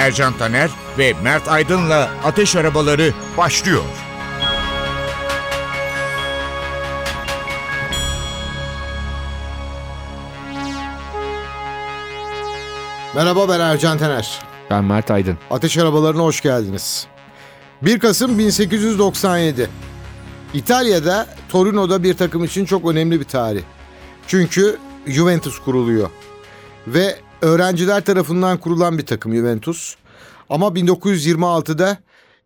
Ercan Taner ve Mert Aydın'la Ateş Arabaları başlıyor. Merhaba ben Ercan Taner. Ben Mert Aydın. Ateş arabalarına hoş geldiniz. 1 Kasım 1897. İtalya'da Torino'da bir takım için çok önemli bir tarih. Çünkü Juventus kuruluyor. Ve öğrenciler tarafından kurulan bir takım Juventus. Ama 1926'da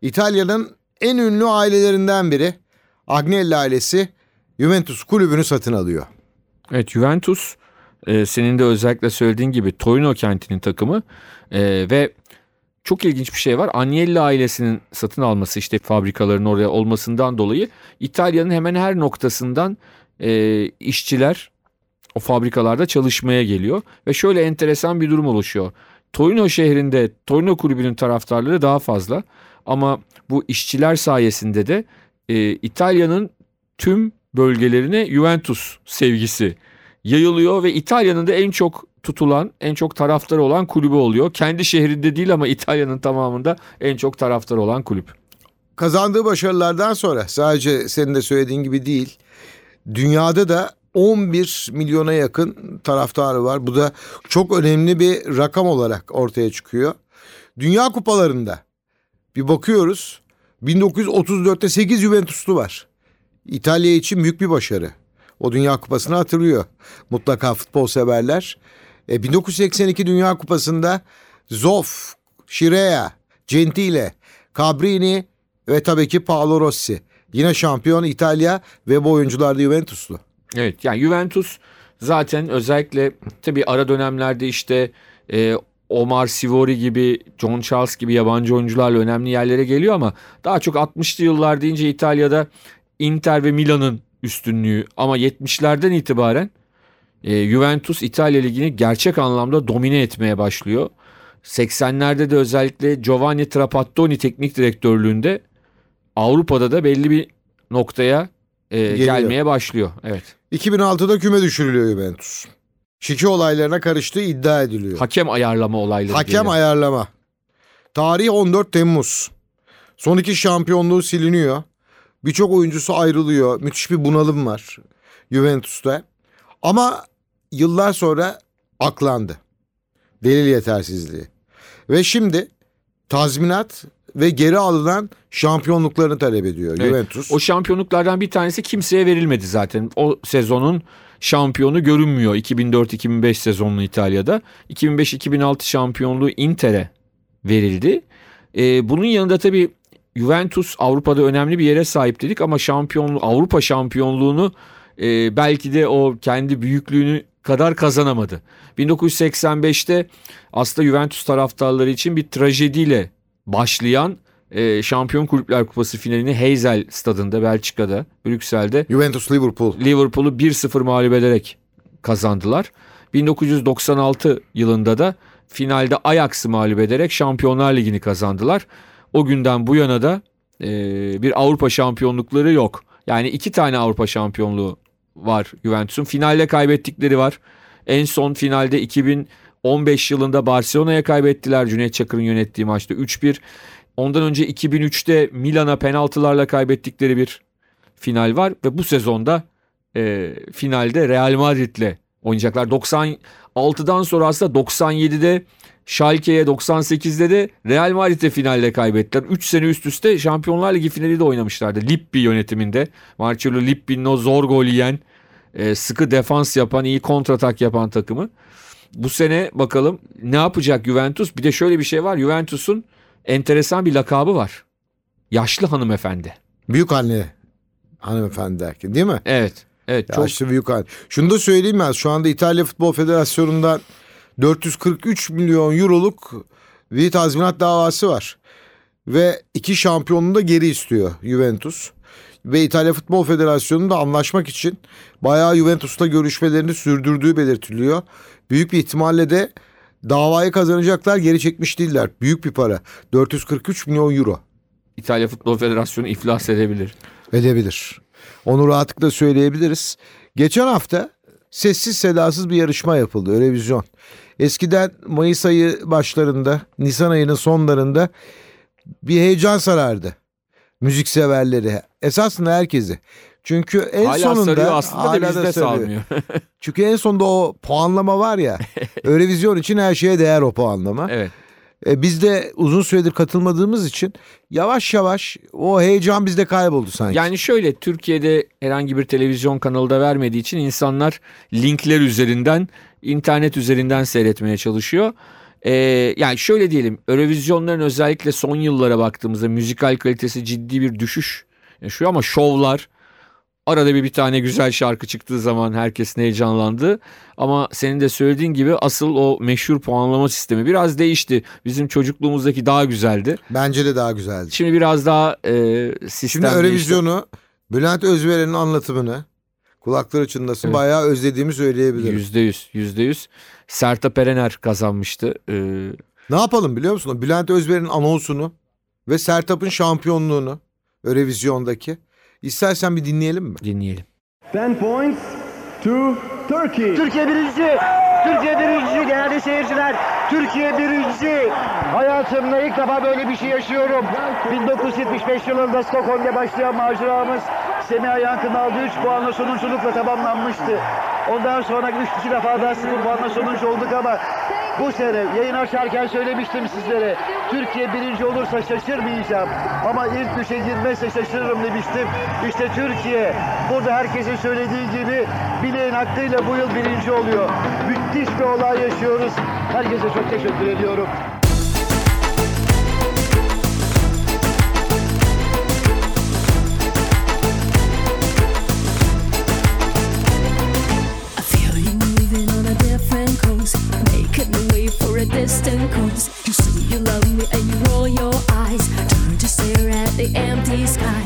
İtalya'nın en ünlü ailelerinden biri Agnelli ailesi Juventus kulübünü satın alıyor. Evet Juventus e, senin de özellikle söylediğin gibi Torino kentinin takımı e, ve çok ilginç bir şey var. Agnelli ailesinin satın alması işte fabrikaların oraya olmasından dolayı İtalya'nın hemen her noktasından e, işçiler o fabrikalarda çalışmaya geliyor. Ve şöyle enteresan bir durum oluşuyor. Torino şehrinde Torino kulübünün taraftarları daha fazla ama bu işçiler sayesinde de e, İtalya'nın tüm bölgelerine Juventus sevgisi yayılıyor ve İtalya'nın da en çok tutulan, en çok taraftarı olan kulübü oluyor. Kendi şehrinde değil ama İtalya'nın tamamında en çok taraftarı olan kulüp. Kazandığı başarılardan sonra sadece senin de söylediğin gibi değil, dünyada da 11 milyona yakın taraftarı var. Bu da çok önemli bir rakam olarak ortaya çıkıyor. Dünya kupalarında bir bakıyoruz 1934'te 8 Juventuslu var. İtalya için büyük bir başarı. O Dünya Kupası'nı hatırlıyor. Mutlaka futbol severler. E, 1982 Dünya Kupası'nda Zoff, Scirea, Gentile, Cabrini ve tabii ki Paolo Rossi. Yine şampiyon İtalya ve bu oyuncular da Juventuslu. Evet yani Juventus zaten özellikle tabii ara dönemlerde işte e, Omar Sivori gibi, John Charles gibi yabancı oyuncularla önemli yerlere geliyor ama daha çok 60'lı yıllar deyince İtalya'da Inter ve Milan'ın üstünlüğü ama 70'lerden itibaren e, Juventus İtalya Ligi'ni gerçek anlamda domine etmeye başlıyor. 80'lerde de özellikle Giovanni Trapattoni teknik direktörlüğünde Avrupa'da da belli bir noktaya e, gelmeye başlıyor. Evet. 2006'da küme düşürülüyor Juventus. Şike olaylarına karıştığı iddia ediliyor. Hakem ayarlama olayları. Hakem diyelim. ayarlama. Tarih 14 Temmuz. Son iki şampiyonluğu siliniyor. Birçok oyuncusu ayrılıyor. Müthiş bir bunalım var Juventus'ta. Ama yıllar sonra aklandı. Delil yetersizliği. Ve şimdi tazminat ve geri alınan şampiyonluklarını talep ediyor Evet. Juventus. O şampiyonluklardan bir tanesi kimseye verilmedi zaten. O sezonun şampiyonu görünmüyor 2004-2005 sezonlu İtalya'da. 2005-2006 şampiyonluğu Inter'e verildi. Ee, bunun yanında tabii Juventus Avrupa'da önemli bir yere sahip dedik ama şampiyonluğu Avrupa şampiyonluğunu e, belki de o kendi büyüklüğünü kadar kazanamadı. 1985'te aslında Juventus taraftarları için bir trajediyle başlayan e, Şampiyon Kulüpler Kupası finalini Heysel stadında Belçika'da Brüksel'de Juventus Liverpool. Liverpool'u 1-0 mağlup ederek kazandılar. 1996 yılında da finalde Ajax'ı mağlup ederek Şampiyonlar Ligi'ni kazandılar. O günden bu yana da e, bir Avrupa şampiyonlukları yok. Yani iki tane Avrupa şampiyonluğu var Juventus'un. Finalde kaybettikleri var. En son finalde 2015 yılında Barcelona'ya kaybettiler Cüneyt Çakır'ın yönettiği maçta 3-1. Ondan önce 2003'te Milan'a penaltılarla kaybettikleri bir final var ve bu sezonda e, finalde Real Madrid'le oynayacaklar. 96'dan sonra aslında 97'de Schalke'ye 98'de de Real Madrid'e finalde kaybettiler. 3 sene üst üste Şampiyonlar Ligi finali de oynamışlardı. Lippi yönetiminde. Marcelo Lippi'nin o zor gol yiyen, e, sıkı defans yapan, iyi kontratak yapan takımı. Bu sene bakalım ne yapacak Juventus? Bir de şöyle bir şey var. Juventus'un enteresan bir lakabı var. Yaşlı hanımefendi. Büyük anne hanımefendi derken değil mi? Evet. Evet çok Yaşlı büyük anne. Şunu da söyleyeyim ben. Şu anda İtalya Futbol Federasyonu'ndan 443 milyon euroluk bir tazminat davası var. Ve iki şampiyonunu da geri istiyor Juventus. Ve İtalya Futbol Federasyonu da anlaşmak için bayağı Juventus'ta görüşmelerini sürdürdüğü belirtiliyor. Büyük bir ihtimalle de davayı kazanacaklar geri çekmiş değiller. Büyük bir para. 443 milyon euro İtalya Futbol Federasyonu iflas edebilir. edebilir. Onu rahatlıkla söyleyebiliriz. Geçen hafta sessiz sedasız bir yarışma yapıldı. Eurovision. Eskiden Mayıs ayı başlarında, Nisan ayının sonlarında bir heyecan sarardı. Müzik severleri, esasında herkesi. Çünkü en Hala sonunda sarıyor aslında hala da bizde sarıyor. sarmıyor. Çünkü en sonunda o puanlama var ya. Eurovision için her şeye değer o puanlama. evet. E, biz de uzun süredir katılmadığımız için yavaş yavaş o heyecan bizde kayboldu sanki. Yani şöyle Türkiye'de herhangi bir televizyon kanalı da vermediği için insanlar linkler üzerinden, internet üzerinden seyretmeye çalışıyor. Ee, yani şöyle diyelim, Eurovizyonların özellikle son yıllara baktığımızda müzikal kalitesi ciddi bir düşüş yaşıyor ama şovlar, arada bir bir tane güzel şarkı çıktığı zaman herkesin heyecanlandı. Ama senin de söylediğin gibi asıl o meşhur puanlama sistemi biraz değişti. Bizim çocukluğumuzdaki daha güzeldi. Bence de daha güzeldi. Şimdi biraz daha e, sistem Şimdi. Eurovision'u Bülent Özveren'in anlatımını kulakları çınlasın Evet. bayağı özlediğimi söyleyebilirim. Yüzde yüz, yüzde yüz. Sertab Erener kazanmıştı. Ee, Ne yapalım biliyor musun? Bülent Özveren'in anonsunu ve Sertab'ın şampiyonluğunu Eurovision'daki. İstersen bir dinleyelim mi? dinleyelim. 10 points to Turkey. Türkiye birincisi. Türkiye birincisi değerli seyirciler. Türkiye birincisi. Hayatımda ilk defa böyle bir şey yaşıyorum. 1975 yılında Stockholm'da başlayan maceramız Semiha Yankı'nın aldığı 3 puanla sonunculukla tamamlanmıştı. Ondan sonra 3 iki defa daha 0 puanla sonuncu olduk ama bu sene yayın açarken söylemiştim sizlere. Türkiye birinci olursa şaşırmayacağım. Ama ilk üçe girmezse şaşırırım demiştim. İşte Türkiye burada herkesin söylediği gibi bileğin hakkıyla bu yıl birinci oluyor. Müthiş bir olay yaşıyoruz. Herkese çok teşekkür ediyorum. Coast. You say you love me and you roll your eyes, turn to stare at the empty skies.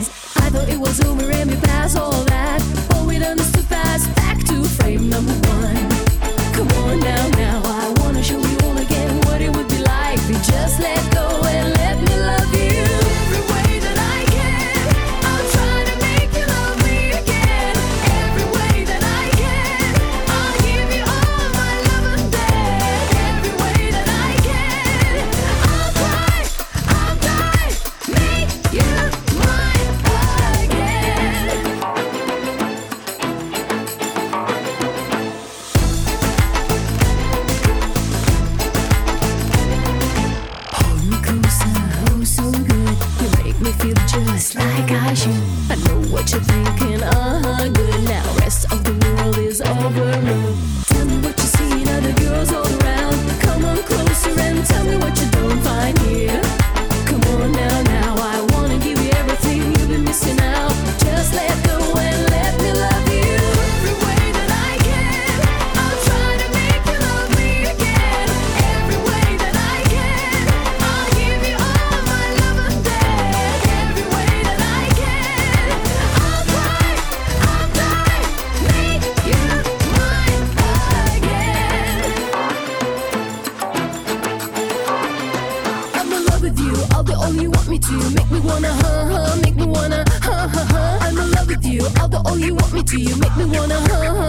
Do you make me wanna hug?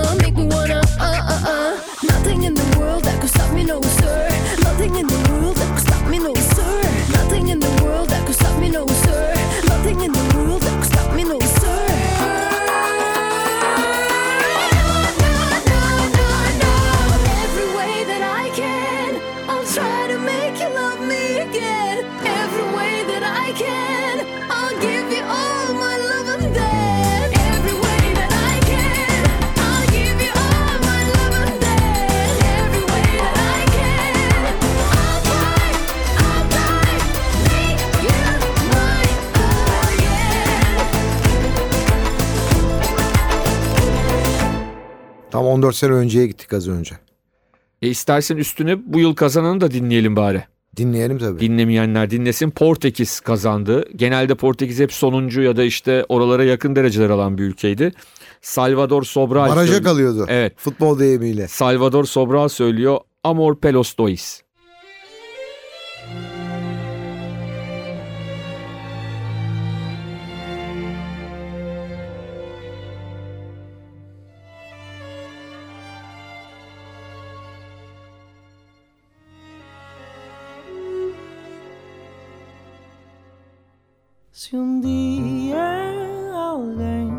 14 sene önceye gittik az önce. E istersen üstüne bu yıl kazananı da dinleyelim bari. Dinleyelim tabii. Dinlemeyenler dinlesin. Portekiz kazandı. Genelde Portekiz hep sonuncu ya da işte oralara yakın dereceler alan bir ülkeydi. Salvador Sobral Baraja kalıyordu. Evet. Futbol deyimiyle. Salvador Sobral söylüyor. Amor pelos dois. Se um dia alguém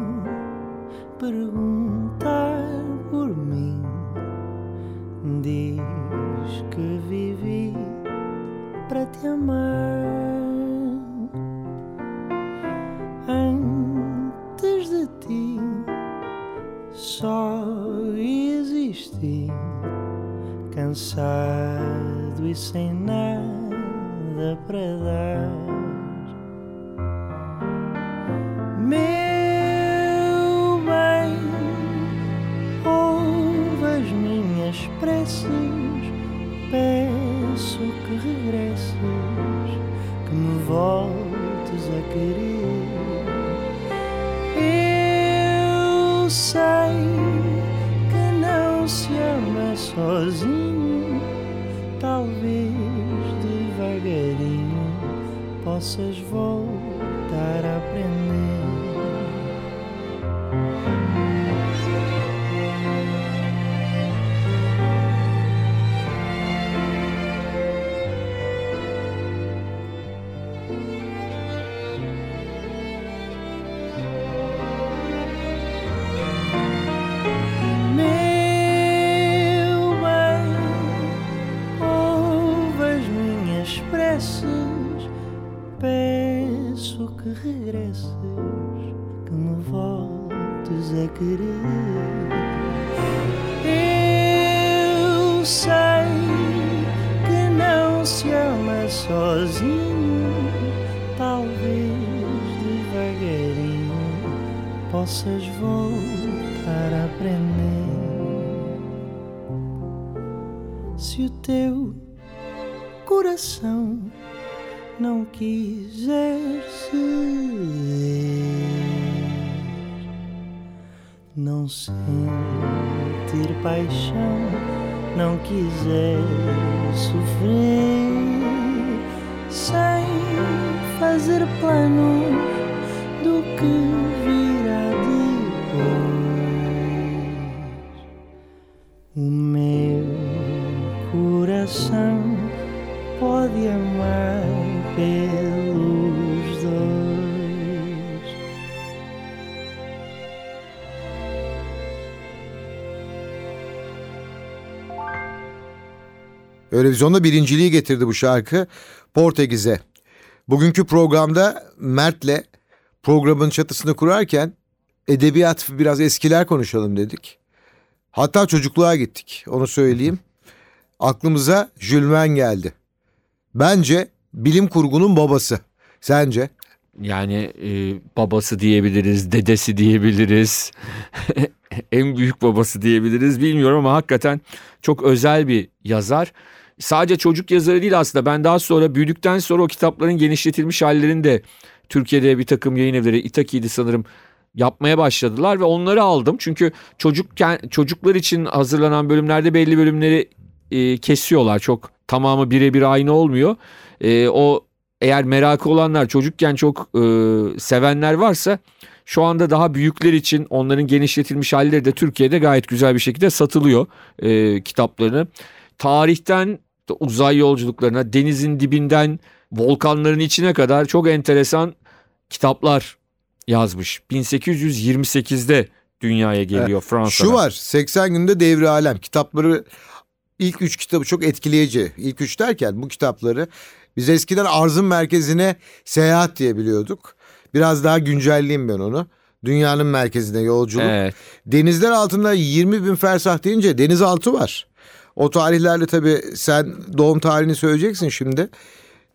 perguntar por mim, diz que vivi para te amar. Antes de ti, só existi, cansado e sem nada para dar. Querer. Eu sei a querer. Eu sei que não se ama sozinho, talvez devagarinho possas voltar a aprender. Se o teu coração não quiser ceder, não sentir paixão, não quiser sofrer, sem fazer planos do que virá depois. O meu coração pode amar Eurovizyonda birinciliği getirdi bu şarkı Portekiz'e. Bugünkü programda Mert'le programın çatısını kurarken edebiyat biraz eskiler konuşalım dedik. Hatta çocukluğa gittik onu söyleyeyim. Aklımıza Jules Verne geldi. Bence bilim kurgunun babası. Sence? Yani e, babası diyebiliriz, dedesi diyebiliriz. en büyük babası diyebiliriz bilmiyorum ama hakikaten çok özel bir yazar. Sadece çocuk yazarı değil aslında ben daha sonra büyüdükten sonra o kitapların genişletilmiş hallerini de Türkiye'de bir takım yayın evleri İtaki'ydi sanırım yapmaya başladılar ve onları aldım. Çünkü çocukken çocuklar için hazırlanan bölümlerde belli bölümleri e, kesiyorlar. Çok tamamı birebir aynı olmuyor. E, o eğer merakı olanlar çocukken çok e, sevenler varsa şu anda daha büyükler için onların genişletilmiş halleri de Türkiye'de gayet güzel bir şekilde satılıyor e, kitaplarını. Tarihten uzay yolculuklarına, denizin dibinden volkanların içine kadar çok enteresan kitaplar yazmış. 1828'de dünyaya geliyor Fransa'da. Şu var 80 günde devri alem kitapları ilk üç kitabı çok etkileyici. İlk üç derken bu kitapları biz eskiden arzın merkezine seyahat diye biliyorduk. Biraz daha güncelleyeyim ben onu. Dünyanın merkezine yolculuk. Evet. Denizler altında 20 bin fersah deyince denizaltı var. O tarihlerle tabii sen doğum tarihini söyleyeceksin şimdi.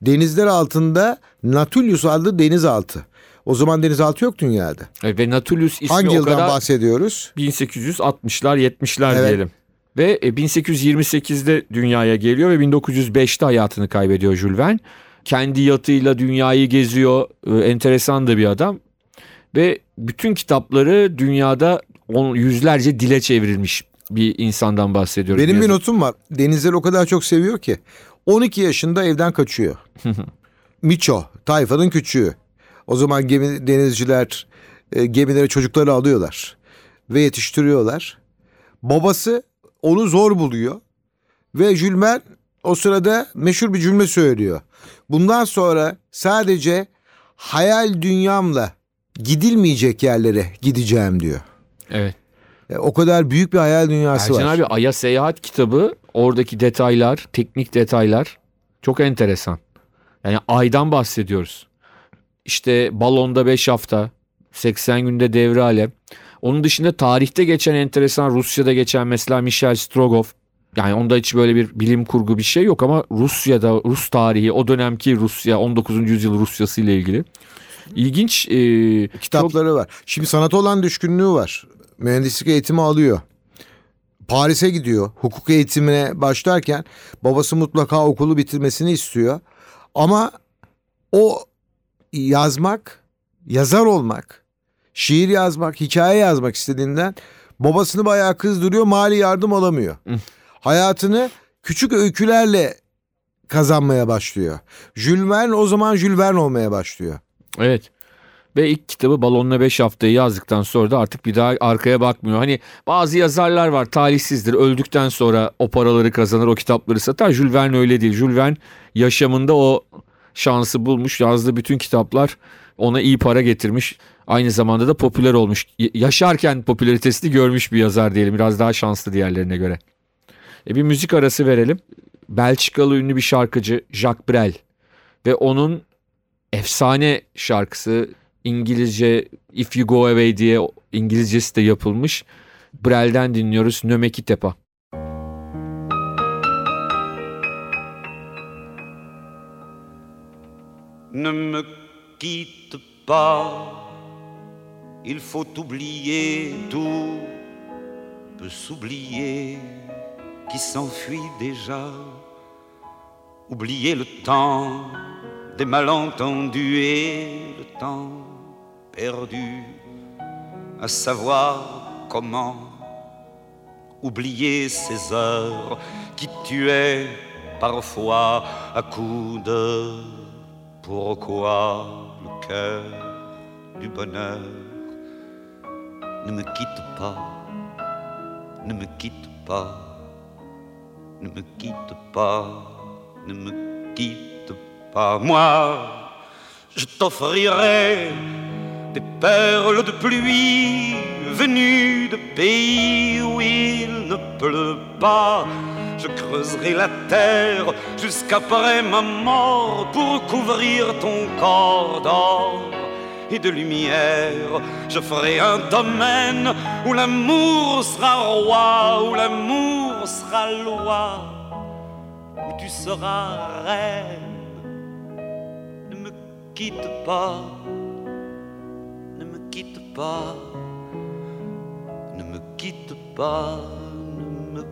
Denizler altında Nautilus adlı denizaltı. O zaman denizaltı yok dünyada. E, Ve Nautilus ismi Hangi o yıldan kadar bahsediyoruz? 1860'lar 70'ler Evet. diyelim. Ve e, 1828'de dünyaya geliyor ve 1905'te hayatını kaybediyor Jules Verne. Kendi yatıyla dünyayı geziyor. E, enteresan da bir adam. Ve bütün kitapları dünyada on, yüzlerce dile çevrilmiş bir insandan bahsediyoruz. Benim bir notum var. Denizleri o kadar çok seviyor ki. 12 yaşında evden kaçıyor. Miço, tayfanın küçüğü. O zaman gemi denizciler e, gemilere çocukları alıyorlar ve yetiştiriyorlar. Babası onu zor buluyor ve Verne o sırada meşhur bir cümle söylüyor. Bundan sonra sadece hayal dünyamla gidilmeyecek yerlere gideceğim diyor. Evet. E, O kadar büyük bir hayal dünyası Ercan var. abi Ay'a Seyahat kitabı oradaki detaylar, teknik detaylar çok enteresan. Yani Ay'dan bahsediyoruz. İşte balonda 5 hafta, 80 günde devre alem. Onun dışında tarihte geçen enteresan Rusya'da geçen mesela Michel Strogoff. Yani onda hiç böyle bir bilim kurgu bir şey yok ama Rusya'da Rus tarihi o dönemki Rusya 19. yüzyıl Rusyası ile ilgili. İlginç e, çok- kitapları var. Şimdi sanata olan düşkünlüğü var. Mühendislik eğitimi alıyor. Paris'e gidiyor. Hukuk eğitimine başlarken babası mutlaka okulu bitirmesini istiyor. Ama o yazmak, yazar olmak, şiir yazmak, hikaye yazmak istediğinden babasını bayağı kızdırıyor. Mali yardım alamıyor. Hayatını küçük öykülerle kazanmaya başlıyor. Jules Verne o zaman Jules Verne olmaya başlıyor. Evet. Ve ilk kitabı Balonla 5 haftayı yazdıktan sonra da artık bir daha arkaya bakmıyor. Hani bazı yazarlar var talihsizdir. Öldükten sonra o paraları kazanır, o kitapları satar. Jules Verne öyle değil. Jules Verne yaşamında o şansı bulmuş. Yazdığı bütün kitaplar ona iyi para getirmiş. Aynı zamanda da popüler olmuş. Yaşarken popülaritesini görmüş bir yazar diyelim. Biraz daha şanslı diğerlerine göre. E bir müzik arası verelim. Belçikalı ünlü bir şarkıcı Jacques Brel ve onun efsane şarkısı İngilizce If You Go Away diye İngilizcesi de yapılmış. Brel'den dinliyoruz Nömeki Tepa. Ne me quitte pas, il faut oublier tout, peut s'oublier qui s'enfuit déjà, oublier le temps des malentendus et le temps perdu, à savoir comment oublier ces heures qui tuaient parfois à coups de pourquoi le cœur du bonheur ne me quitte pas, ne me quitte pas, ne me quitte pas, ne me quitte pas. Moi, je t'offrirai des perles de pluie venues de pays où il ne pleut pas. Je creuserai la terre jusqu'après ma mort pour couvrir ton corps d'or et de lumière. Je ferai un domaine où l'amour sera roi, où l'amour sera loi, où tu seras reine. Ne me quitte pas, ne me quitte pas, ne me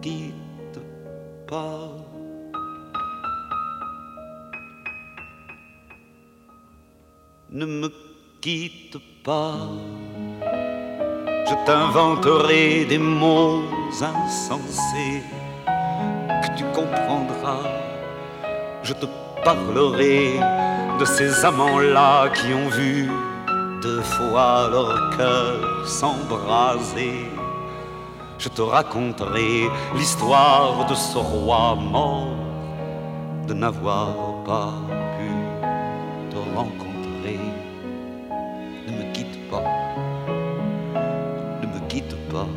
quitte pas. Ne me quitte pas, je t'inventerai des mots insensés que tu comprendras. Je te parlerai de ces amants-là qui ont vu deux fois leur cœur s'embraser. Je te raconterai l'histoire de ce roi mort, de n'avoir pas pu te rencontrer. Ne me quitte pas, ne me quitte pas,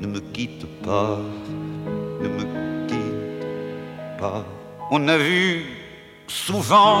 ne me quitte pas, ne me quitte pas. On a vu souvent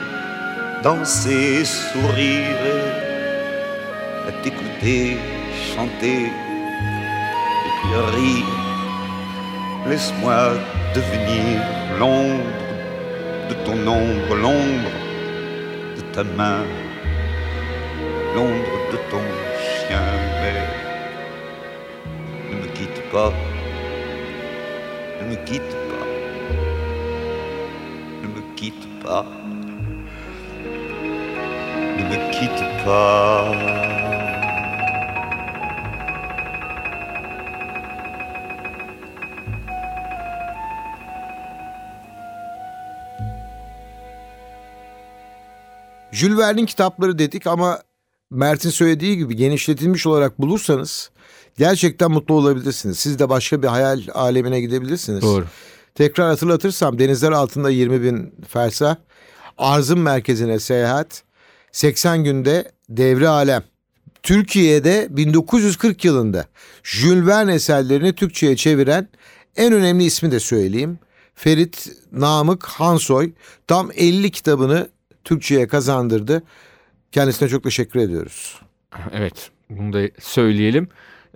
danser, sourire, à t'écouter chanter et puis rire. Laisse-moi devenir l'ombre de ton ombre, l'ombre de ta main, l'ombre de ton chien, mais ne me quitte pas, ne me quitte pas, ne me quitte pas, quitte pas. Jules Verne'in kitapları dedik ama Mert'in söylediği gibi genişletilmiş olarak bulursanız gerçekten mutlu olabilirsiniz. Siz de başka bir hayal alemine gidebilirsiniz. Doğru. Tekrar hatırlatırsam denizler altında 20 bin fersah, arzın merkezine seyahat, 80 günde devre alem. Türkiye'de 1940 yılında Jules Verne eserlerini Türkçe'ye çeviren en önemli ismi de söyleyeyim. Ferit Namık Hansoy tam 50 kitabını Türkçe'ye kazandırdı. Kendisine çok teşekkür ediyoruz. Evet bunu da söyleyelim.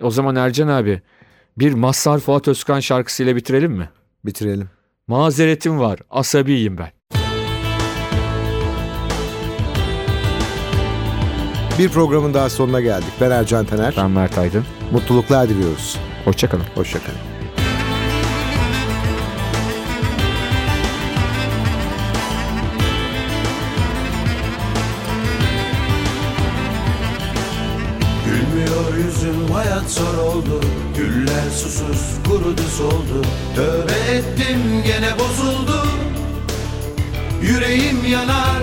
O zaman Ercan abi bir Mazhar Fuat Özkan şarkısıyla bitirelim mi? Bitirelim. Mazeretim var, asabiyim ben. Bir programın daha sonuna geldik. Ben Ercan Taner. Ben Mert Aydın. Mutluluklar diliyoruz. Hoşçakalın. Hoşçakalın. Gülmüyor yüzüm hayat zor oldu Güller susuz kurudu soldu Tövbe ettim gene bozuldu Yüreğim yanar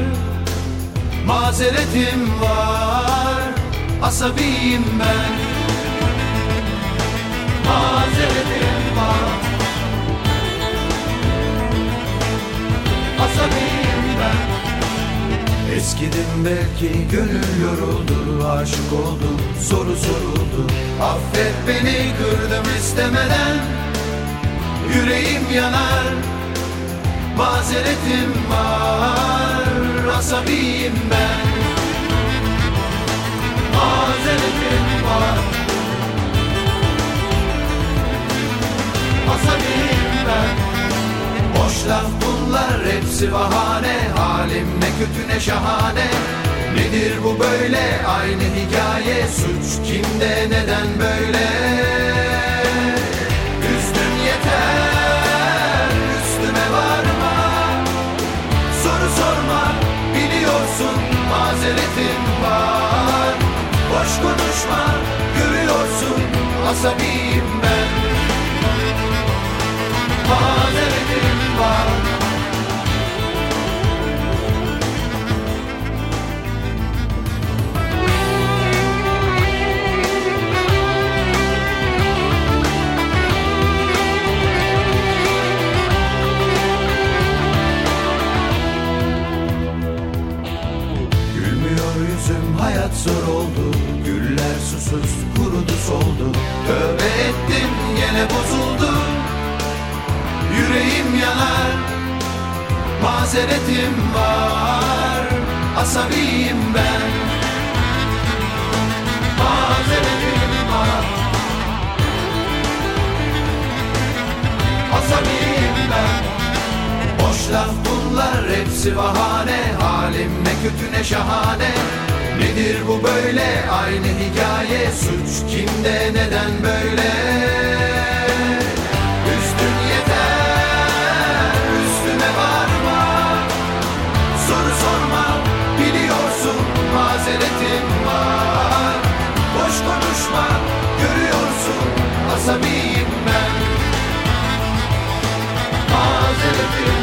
Mazeretim var Asabiyim ben. Mazeretim var. Asabiyim ben. Eskidim belki gönül yoruldu Aşık oldum soru soruldu. Affet beni kırdım istemeden. Yüreğim yanar Mazeretim var Asabiyim ben. Mazeretim var. Asabiyim ben. Boş laf bunlar hepsi bahane. Halim ne kötü ne şahane. Nedir bu böyle? Aynı hikaye. Suç kimde neden böyle mazeretim var. Boş konuşma görüyorsun asabiyim ben. Mazeretim var zor oldu. Güller susuz kurudu soldu. Tövbe ettim gene bozuldu. Yüreğim yanar Mazeretim var. Asabiyim ben. Mazeretim var. Asabiyim ben. Boş laf bunlar hepsi bahane. Halim ne kötü ne şahane Nedir bu böyle? Aynı hikaye. Suç kimde? Neden böyle? Üstün yeter. Üstüme varma. Soru sorma. Biliyorsun mazeretim var. Boş konuşma. Görüyorsun asabiyim ben. Mazeretim